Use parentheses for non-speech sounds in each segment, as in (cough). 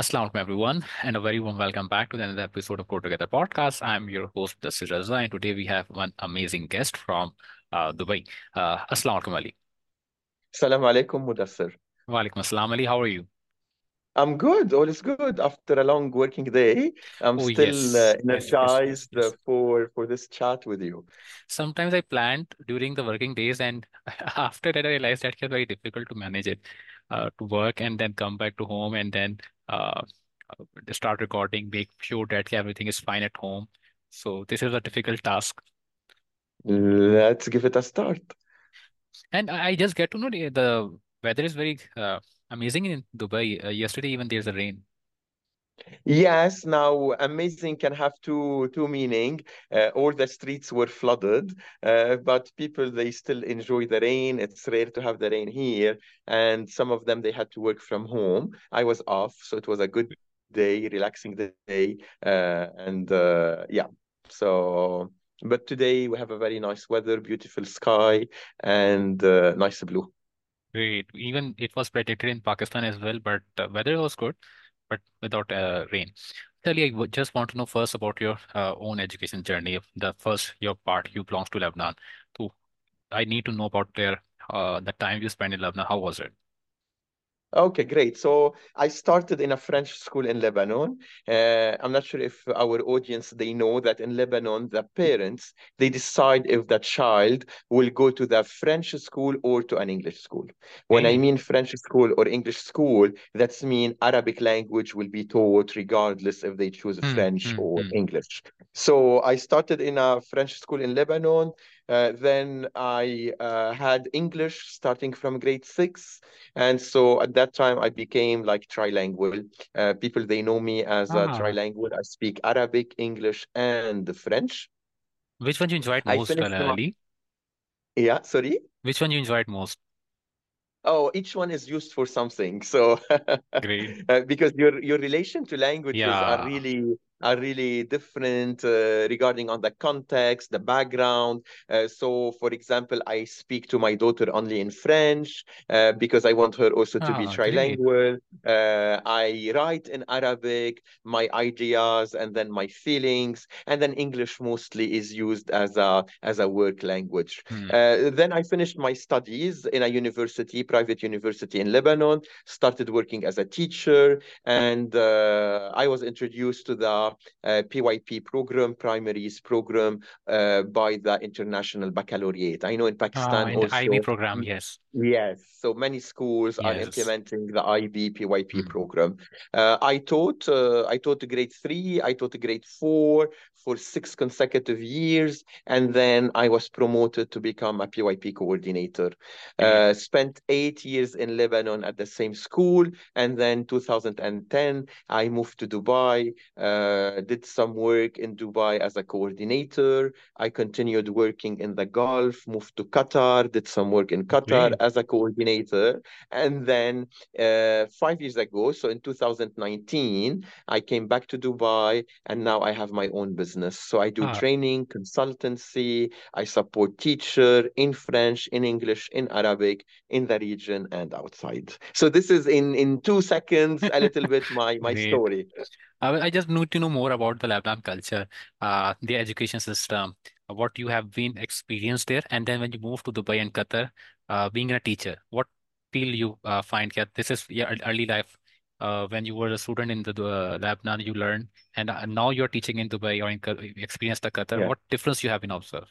Assalamu alaikum, everyone, and a very warm welcome back to another episode of Grow Together podcast. I'm your host, Mudassir Raza, and today we have one amazing guest from uh, Dubai. Uh, Assalamu alaikum, Ali. Assalamu alaikum, Mudassir. Wa alaikum assalam, Ali. How are you? I'm good. All is good after a long working day. I'm Oh, still yes. uh, yes, energized yes. for for this chat with you. Sometimes I planned during the working days, and (laughs) after that, I realized that it's very difficult to manage it, uh, to work and then come back to home and then uh, start recording, make sure that everything is fine at home. So this is a difficult task. Let's give it a start. And I just get to know the, the weather is very uh, amazing in Dubai. Uh, yesterday, even there's a rain. Yes, now amazing can have two two meaning. Uh, all the streets were flooded, uh, but people they still enjoy the rain. It's rare to have the rain here, and some of them they had to work from home. I was off, so it was a good day, relaxing the day, uh, and uh, yeah. So, but today we have a very nice weather, beautiful sky, and uh, nice blue. Great. Even it was predicted in Pakistan as well, but weather was good, but without uh, rain. Tali, I just want to know first about your uh, own education journey. The first your part, you belongs to Lebanon. So I need to know about their uh, the time you spent in Lebanon. How was it? Okay, great. So I started in a French school in Lebanon. Uh, I'm not sure if our audience they know that in Lebanon, the parents they decide if the child will go to the French school or to an English school. When I mean French school or English school, that's mean Arabic language will be taught regardless if they choose Hmm, French hmm, or hmm. English. So I started in a French school in Lebanon. Uh, then I uh, had English starting from grade six. And so at that time, I became like trilingual. Uh, people, they know me as a Ah, trilingual. I speak Arabic, English, and French. which one you enjoyed most, uh, Ali? yeah, sorry. Which one you enjoyed most? Oh, each one is used for something. So Great. (laughs) uh, because your your relation to languages are really are really different uh, regarding on the context, the background. Uh, so, for example, I speak to my daughter only in French uh, because I want her also to be Ah, trilingual. Uh, I write in Arabic my ideas and then my feelings, and then English mostly is used as a as a work language. Hmm. Uh, then I finished my studies in a university, private university in Lebanon, started working as a teacher, and uh, I was introduced to the uh, PYP program, primary years program, uh, by the International Baccalaureate. I know in Ah, Pakistan in the IB program, yes. yes, so many schools are implementing the IB PYP Hmm. program. Uh, I taught, uh, I taught grade three, I taught grade four for six consecutive years, and then I was promoted to become a PYP coordinator. Uh, spent eight years in Lebanon at the same school, and then 2010 I moved to Dubai. Uh, did some work in Dubai as a coordinator. I continued working in the Gulf, moved to Qatar, did some work in Qatar as a coordinator, and then uh, five years ago, so in 2019, I came back to Dubai, and now I have my own business. So I do Ah, training, consultancy. I support teacher in French, in English, in Arabic, in the region and outside. So this is in in two seconds a little bit my my (laughs) story. I, I just need to know more about the Lebanon culture, uh, the education system, what you have been experienced there, and then when you move to Dubai and Qatar, uh, being a teacher, what feel you uh, find here? This is your early life. Uh, when you were a student in the uh, Lebanon, you learned, and uh, now you're teaching in Dubai or in experienced the Qatar. Yeah. What difference you have been observed?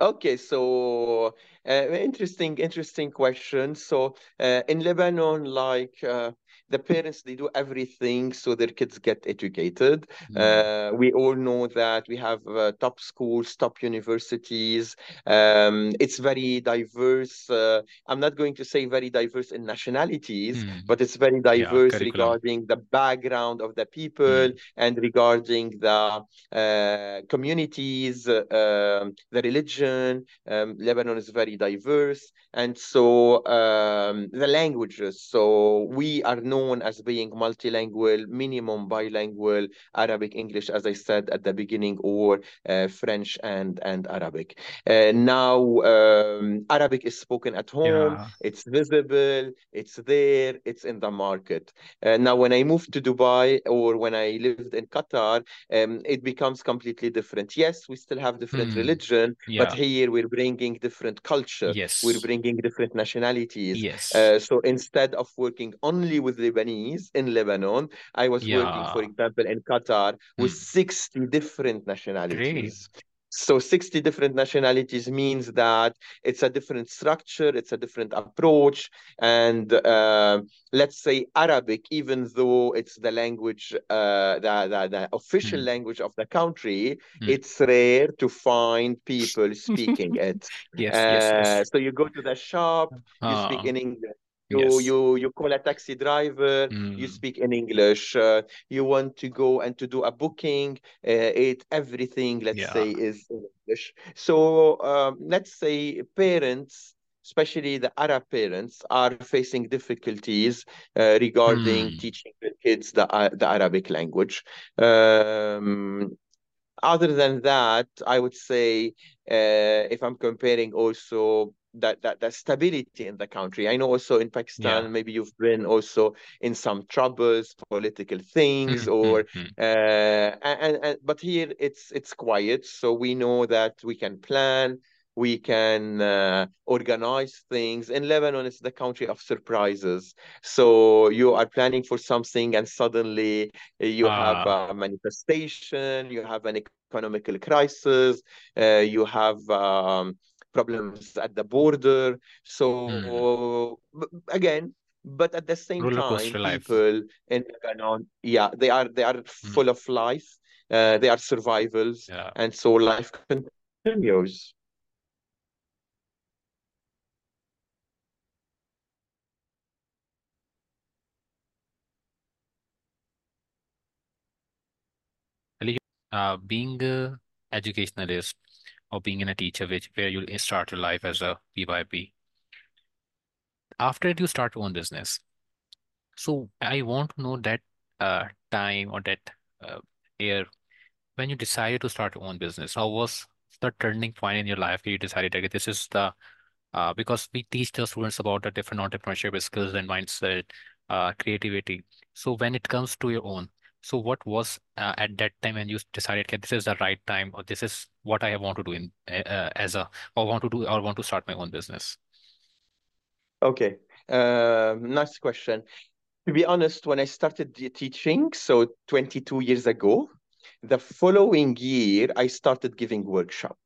Okay, so uh, interesting, interesting question. So uh, in Lebanon, like uh, the parents, they do everything so their kids get educated. Hmm. Uh, we all know that we have uh, top schools, top universities. Um, it's very diverse. Uh, I'm not going to say very diverse in nationalities, Hmm. but it's very diverse curriculum. regarding the background of the people and regarding the uh, communities, uh, um, the religion. Um, Lebanon is very diverse, and so um, the languages. So we are are known as being multilingual, minimum bilingual, Arabic, English, as I said at the beginning, or uh, French and, and Arabic. Uh, now, um, Arabic is spoken at home, Yeah. it's visible, it's there, it's in the market. Uh, now, when I moved to Dubai or when I lived in Qatar, um, it becomes completely different. Yes, we still have different Hmm. religion, but here we're bringing different culture. Yes. We're bringing different nationalities. Yes. Uh, so instead of working only with Lebanese in Lebanon, I was working, for example, in Qatar with Hmm. 60 different Great. nationalities. So 60 different nationalities means that it's a different structure, it's a different approach. And uh, let's say Arabic, even though it's the language, uh, the, the, the official Hmm. language of the country, Hmm. it's rare to find people (laughs) speaking it. Yes, yes, Uh, yes. so you go to the shop, you speak Ah, in English. You, yes. you you call a taxi driver, you Hmm. speak in English. Uh, you want to go and to do a booking, uh, it everything, let's Yeah. say, is in English. So um, let's say parents, especially the Arab parents, are facing difficulties uh, regarding Hmm. teaching their kids the uh, the Arabic language. Um, other than that, I would say uh, if I'm comparing also that, that that stability in the country. I know also in Yeah. Pakistan, maybe you've been also in some troubles, political things, Hmm. Hmm. or Hmm. uh, and, and but here it's it's quiet, so we know that we can plan, we can uh, organize things. In Lebanon, it's the country of surprises. So you are planning for something, and suddenly you have Ah. a manifestation, you have an economical crisis, uh, you have um, problems at the border. So b- again, but at the same Roller time, people in Lebanon, yeah, they are they are Hmm. full of life. Uh, they are survivals, Yeah. and so life continues. Ali, Uh, being a educationalist or being in a teacher, which where you start your life as a PYP, after it, you start your own business. So I want to know that uh, time or that uh, year when you decided to start your own business. How was the turning point in your life where you decided, okay, this is the uh, because we teach the students about the different entrepreneurship skills and mindset, uh, creativity. So when it comes to your own, so what was uh, at that time when you decided, okay, this is the right time, or this is what I want to do in uh, uh, as a, or want to do, or want to start my own business? Okay, um, nice question. To be honest, when I started teaching, so 22 years ago, the following year, I started giving workshop.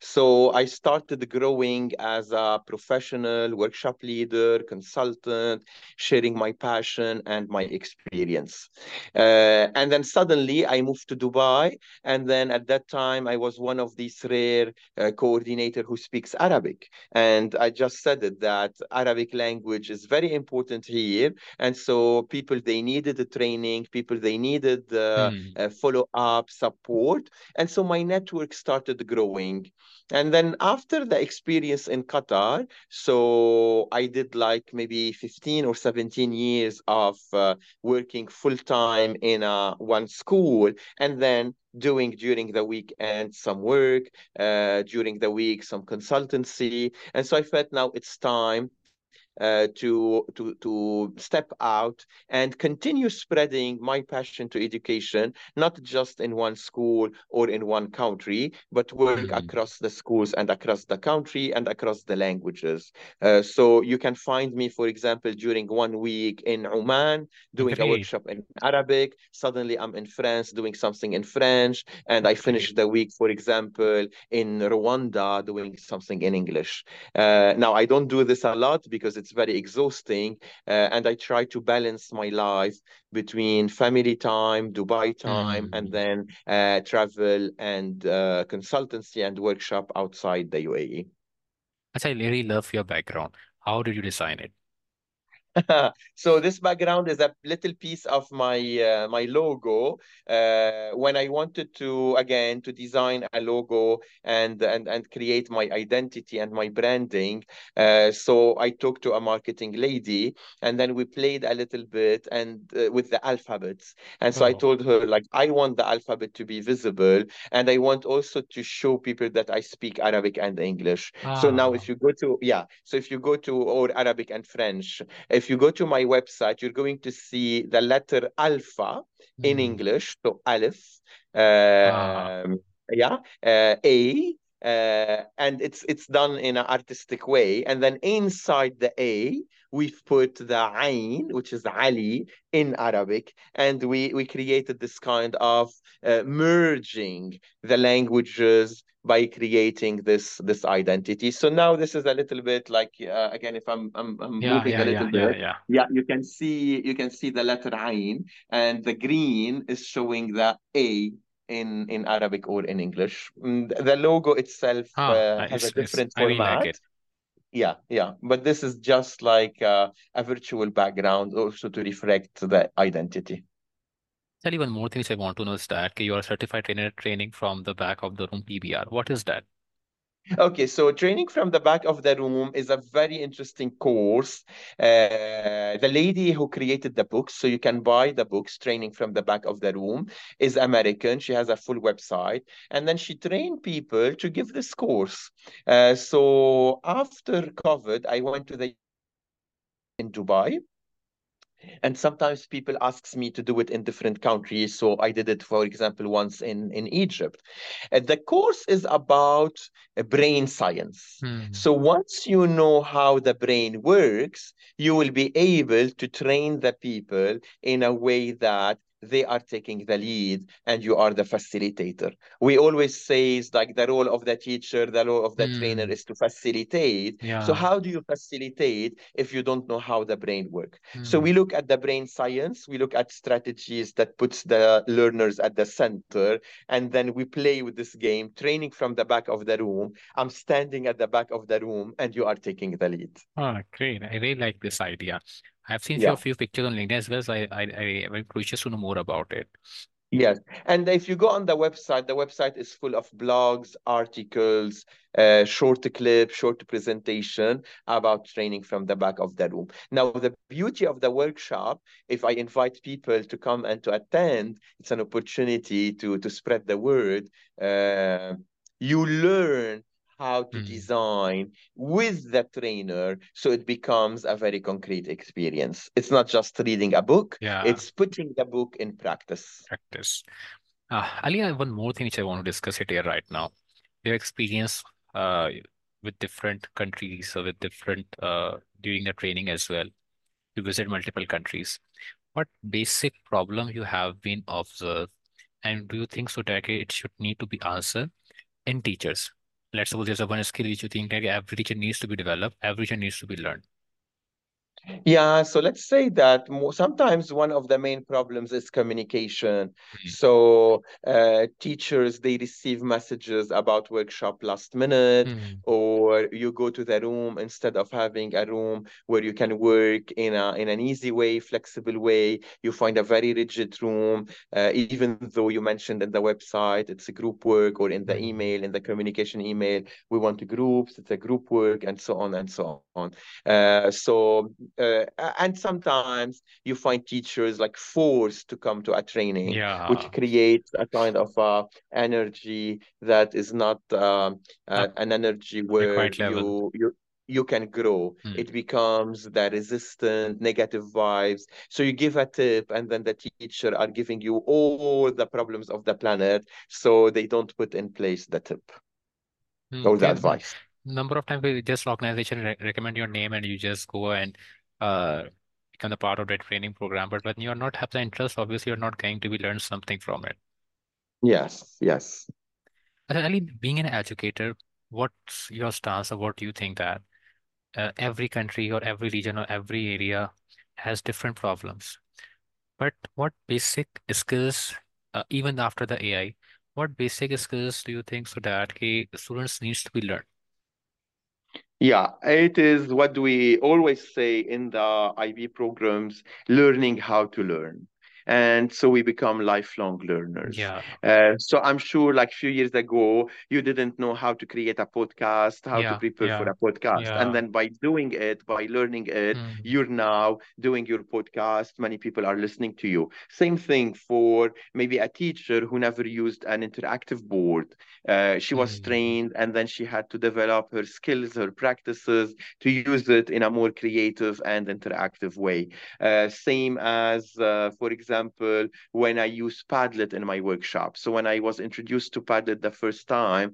So I started growing as a professional workshop leader, consultant, sharing my passion and my experience. Uh, and then suddenly I moved to Dubai. And then at that time, I was one of these rare uh, coordinator who speaks Arabic. And I just said it that Arabic language is very important here. And so people, they needed the training, people, they needed the Hmm. uh, follow-up support. And so my network started growing. And then after the experience in Qatar, so I did like maybe 15 or 17 years of uh, working full time in a one school, and then doing during the weekend some work, uh, during the week some consultancy. And so I felt now it's time uh, to to to step out and continue spreading my passion to education, not just in one school or in one country, but work Hmm. across the schools and across the country and across the languages. Uh, so you can find me, for example, during one week in Oman doing a workshop in Arabic. Suddenly I'm in France doing something in French, and I finish the week, for example, in Rwanda doing something in English. Uh, now, I don't do this a lot because it's very exhausting, uh, and I try to balance my life between family time, Dubai time, and Hmm. then uh, travel and uh, consultancy and workshop outside the UAE. I really love your background. How did you design it? (laughs) So this background is a little piece of my uh, my logo. Uh, when I wanted to again to design a logo and and and create my identity and my branding, uh, so I talked to a marketing lady, and then we played a little bit and uh, with the alphabets. And so I Oh, told her like I want the alphabet to be visible, and I want also to show people that I speak Arabic and English. So now ah, if you go to yeah, so if you go to or Arabic and French. If you go to my website, you're going to see the letter alpha in hmm, English, so Aleph, ah, um, yeah, uh, A, uh, and it's it's done in an artistic way. And then inside the A, we've put the Ain, which is Ali in Arabic, and we we created this kind of uh, merging the languages by creating this this identity. So now this is a little bit like uh, again, if I'm, I'm I'm yeah, moving a little yeah, yeah, bit, yeah. yeah, you can see you can see the letter Ain, and the green is showing the A in in Arabic or in English. Mm, The logo itself uh, has a different like Yeah, yeah, but this is just like uh, a virtual background also to reflect the identity. Tell you one more thing which I want to know is that you are certified trainer training from the back of the room TBR. What is that? Okay, so training from the back of the room is a very interesting course. Uh, the lady who created the books, so you can buy the books, Training from the Back of the Room, is American. She has a full website, and then she trained people to give this course. Uh, so after COVID, I went to the in Dubai and sometimes people asks me to do it in different countries. So i did it for example once in in egypt. Uh, the course is about uh, brain science. Hmm. so once you know how the brain works you will be able to train the people in a way that they are taking the lead and you are the facilitator we always say it's like the role of the teacher the role of the trainer Hmm. is to facilitate so how do you facilitate if you don't know how the brain works so Hmm. we look at the brain science, we look at strategies that puts the learners at the center, and then we play with this game, training from the back of the room. I'm standing at the back of the room, and you are taking the lead. Ah, great. I really like this idea. I've seen Yeah. few pictures on LinkedIn as well, so I I, I I'm curious to know more about it. Yes. And if you go on the website, the website is full of blogs, articles, uh, short clip, short presentation about training from the back of the room. Now, the beauty of the workshop, if I invite people to come and to attend, it's an opportunity to, to spread the word. Uh, you learn how to Hmm. design with the trainer so it becomes a very concrete experience. It's not just reading a book, Yeah, it's putting the book in practice. practice. Uh, Ali, I have one more thing which I want to discuss it here right now. Your experience uh, with different countries or with different uh, during the training as well. You visit multiple countries. What basic problem you have been observed, and do you think so that it should need to be answered in teachers? Let's suppose there's a one skill which you think that every teacher needs to be developed, every teacher needs to be learned. Yeah, so let's say that mo sometimes one of the main problems is communication. Mm, So uh, teachers they receive messages about workshop last minute, mm, or you go to the room instead of having a room where you can work in a in an easy way, flexible way. You find a very rigid room, uh, even though you mentioned in the website it's a group work, or in the mm, email, in the communication email, we want groups, it's a group work, and so on and so on. Uh, so uh, and sometimes you find teachers like forced to come to a training, which creates a kind of uh, energy that is not um, uh, an energy where you you you can grow. Mm, It becomes the resistant, negative vibes. So you give a tip, and then the teacher are giving you all the problems of the planet, so they don't put in place the tip mm. or the Yeah, advice. number of times we just organization re recommend your name and you just go and uh, become a part of that training program. But when you're not have the interest, obviously you're not going to be learn something from it. Yes, yes. And Ali, being an educator, what's your stance or what do you think that uh, every country or every region or every area has different problems? But what basic skills, uh, even after the AI, what basic skills do you think so that okay, students needs to be learned? Yeah, it is what we always say in the IB programs, learning how to learn. And so we become lifelong learners. Yeah, Uh, so I'm sure, like a few years ago, you didn't know how to create a podcast, how to yeah, prepare for a podcast. And then by doing it, by learning it, Mm, you're now doing your podcast. Many people are listening to you. Same thing for maybe a teacher who never used an interactive board uh, she was mm, trained and then she had to develop her skills, her practices to use it in a more creative and interactive way. Uh, same as, uh, for example, when I use Padlet in my workshop. So when I was introduced to Padlet the first time,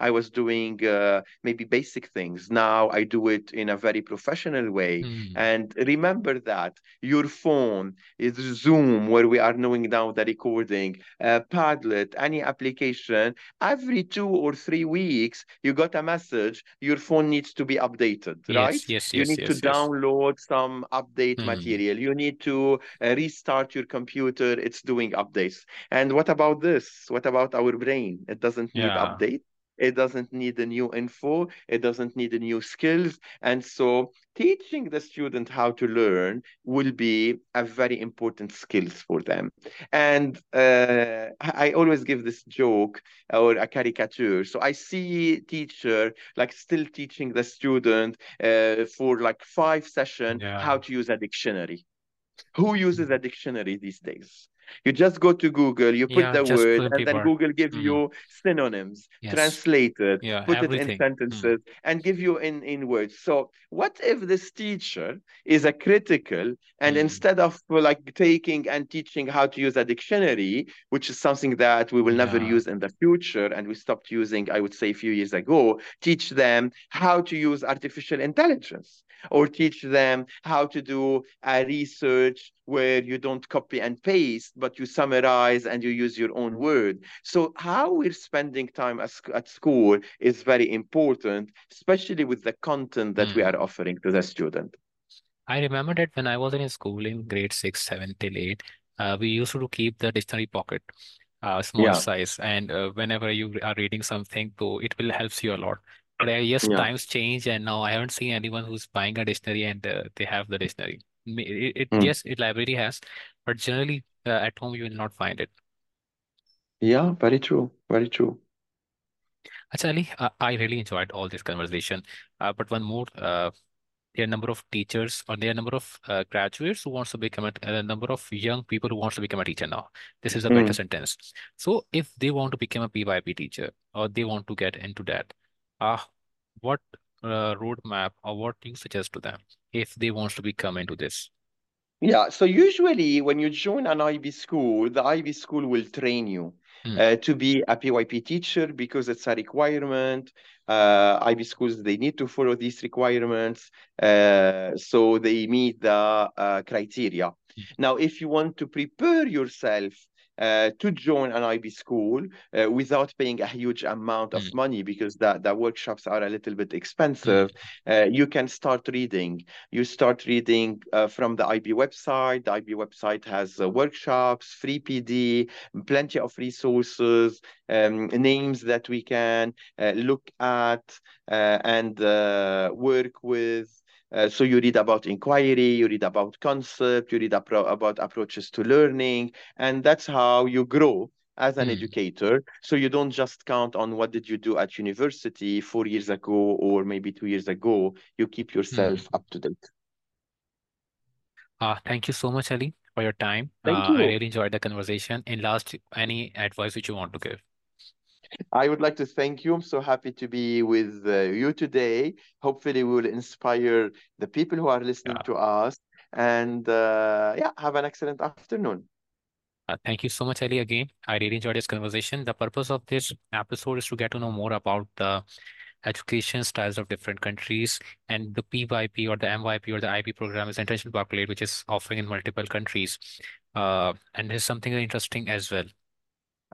I was doing uh, maybe basic things. Now I do it in a very professional way. mm. And remember that your phone is Zoom, where we are knowing now the recording, uh, Padlet, any application every two or three weeks, you got a message, your phone needs to be updated, right? Yes, yes, You yes, need to yes, yes. download some update Mm, material. You need to uh, restart your computer. It's doing updates. And what about this? What about our brain? It doesn't need update. It doesn't need a new info. It doesn't need a new skills. And so teaching the student how to learn will be a very important skills for them. And uh, I always give this joke or a caricature. So I see teacher like still teaching the student uh, for like five session how to use a dictionary. Who uses a dictionary these days? You just go to Google, you put Yeah, the word, and then. Google gives Mm, you synonyms, yes. translate it, Yeah, put it in everything. Mm, sentences, and give you in, in words. So what if this teacher is a critical and mm. instead of like taking and teaching how to use a dictionary, which is something that we will never Yeah. use in the future, and we stopped using, I would say, a few years ago, teach them how to use artificial intelligence or teach them how to do a research where you don't copy and paste, but you summarize and you use your own word. So how we're spending time at, at school is very important, especially with the content that we Mm. are offering to the student. I remember that when I was in school in grade six, seven till eight, uh, we used to keep the dictionary pocket, uh, small Yeah, size, and uh, whenever you are reading something, so it will helps you a lot. But uh, yes, yeah. times change, and now I haven't seen anyone who's buying a dictionary and uh, they have the dictionary. It, it Mm. yes, it library has, but generally uh, at home you will not find it. Yeah, very true. Very true. Actually, uh, I really enjoyed all this conversation. Uh, but one more, uh, there are a number of teachers or there are number of uh, graduates who wants to become a, a number of young people who wants to become a teacher now. This is a better Mm. sentence. So if they want to become a PYP teacher or they want to get into that, uh, what uh, roadmap or what do you suggest to them if they want to become into this? Yeah, so usually when you join an IB school, the IB school will train you Hmm. uh, to be a PYP teacher because it's a requirement. Uh, IB schools, they need to follow these requirements. Uh, so they meet the uh, criteria. Now, if you want to prepare yourself uh, to join an IB school uh, without paying a huge amount of money because the, the workshops are a little bit expensive, Hmm. uh, you can start reading you start reading uh, from the IB website. The IB website has uh, workshops, free PD, plenty of resources, um, names that we can uh, look at uh, and uh, work with. Uh, so you read about inquiry, you read about concept, you read appro about approaches to learning, and that's how you grow as an Hmm. educator. So you don't just count on what did you do at university four years ago or maybe two years ago. You keep yourself up to date. Uh, thank you so much, Ali, for your time. Thank Uh, I really enjoyed the conversation. And last, any advice which you want to give? (laughs) I would like to thank you. I'm so happy to be with uh, you today. Hopefully, we will inspire the people who are listening Yeah. to us. And uh, yeah, have an excellent afternoon. Uh, thank you so much, Ali, again. I really enjoyed this conversation. The purpose of this episode is to get to know more about the education styles of different countries and the PYP or the MYP or the IB program is international Baccalaureate, which is offering in multiple countries. Uh, and there's something interesting as well.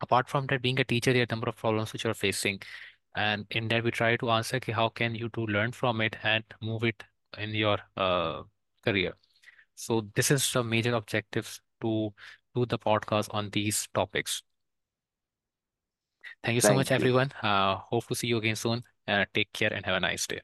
Apart from that, being a teacher, there are a number of problems which you're facing. And in that, we try to answer ki how can you to learn from it and move it in your uh, career. So this is the major objectives to do the podcast on these topics. Thank you so much, you. everyone. Uh, hope to see you again soon. Uh, take care and have a nice day.